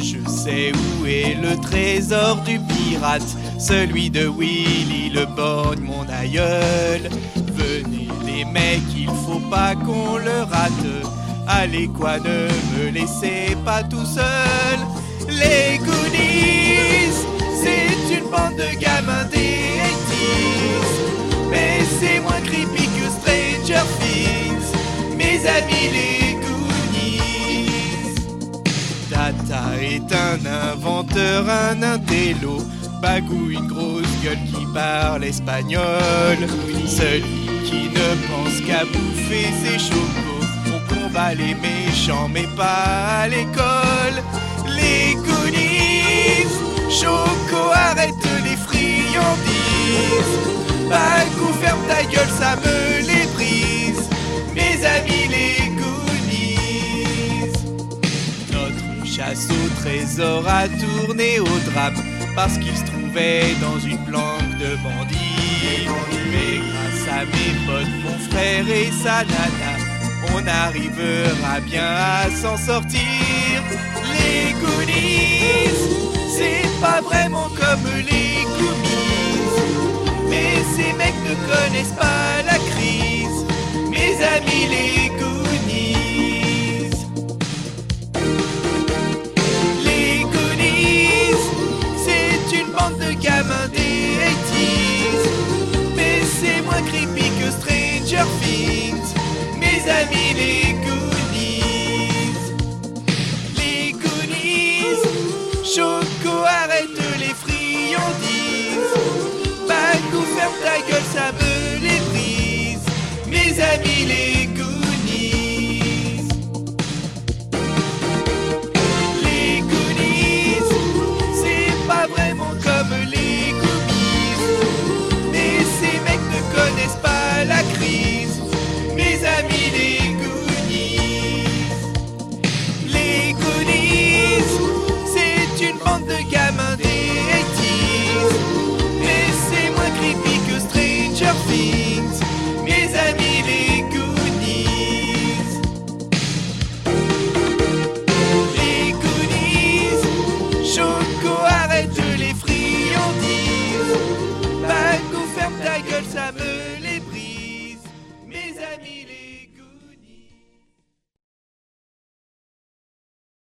je sais où est le trésor du pirate, celui de Willy le borgne, mon aïeul. Venez les mecs, il faut pas qu'on le rate. Allez quoi, ne me laissez pas tout seul? Les Goonies, c'est une bande de gamins des 80s. Mais c'est moins creepy que Stranger Things. Mes amis les Tata est un inventeur, un intello. Bagou, une grosse gueule qui parle espagnol. Celui qui ne pense qu'à bouffer ses chocos. On combat les méchants, mais pas à l'école. Trésor a tourné au drame parce qu'il se trouvait dans une planque de bandits. Mais grâce à mes potes, mon frère et sa nana, on arrivera bien à s'en sortir. Les Goonies, bande de gamins des 80s. Mais c'est moins creepy que Stranger Things. Mes amis, les means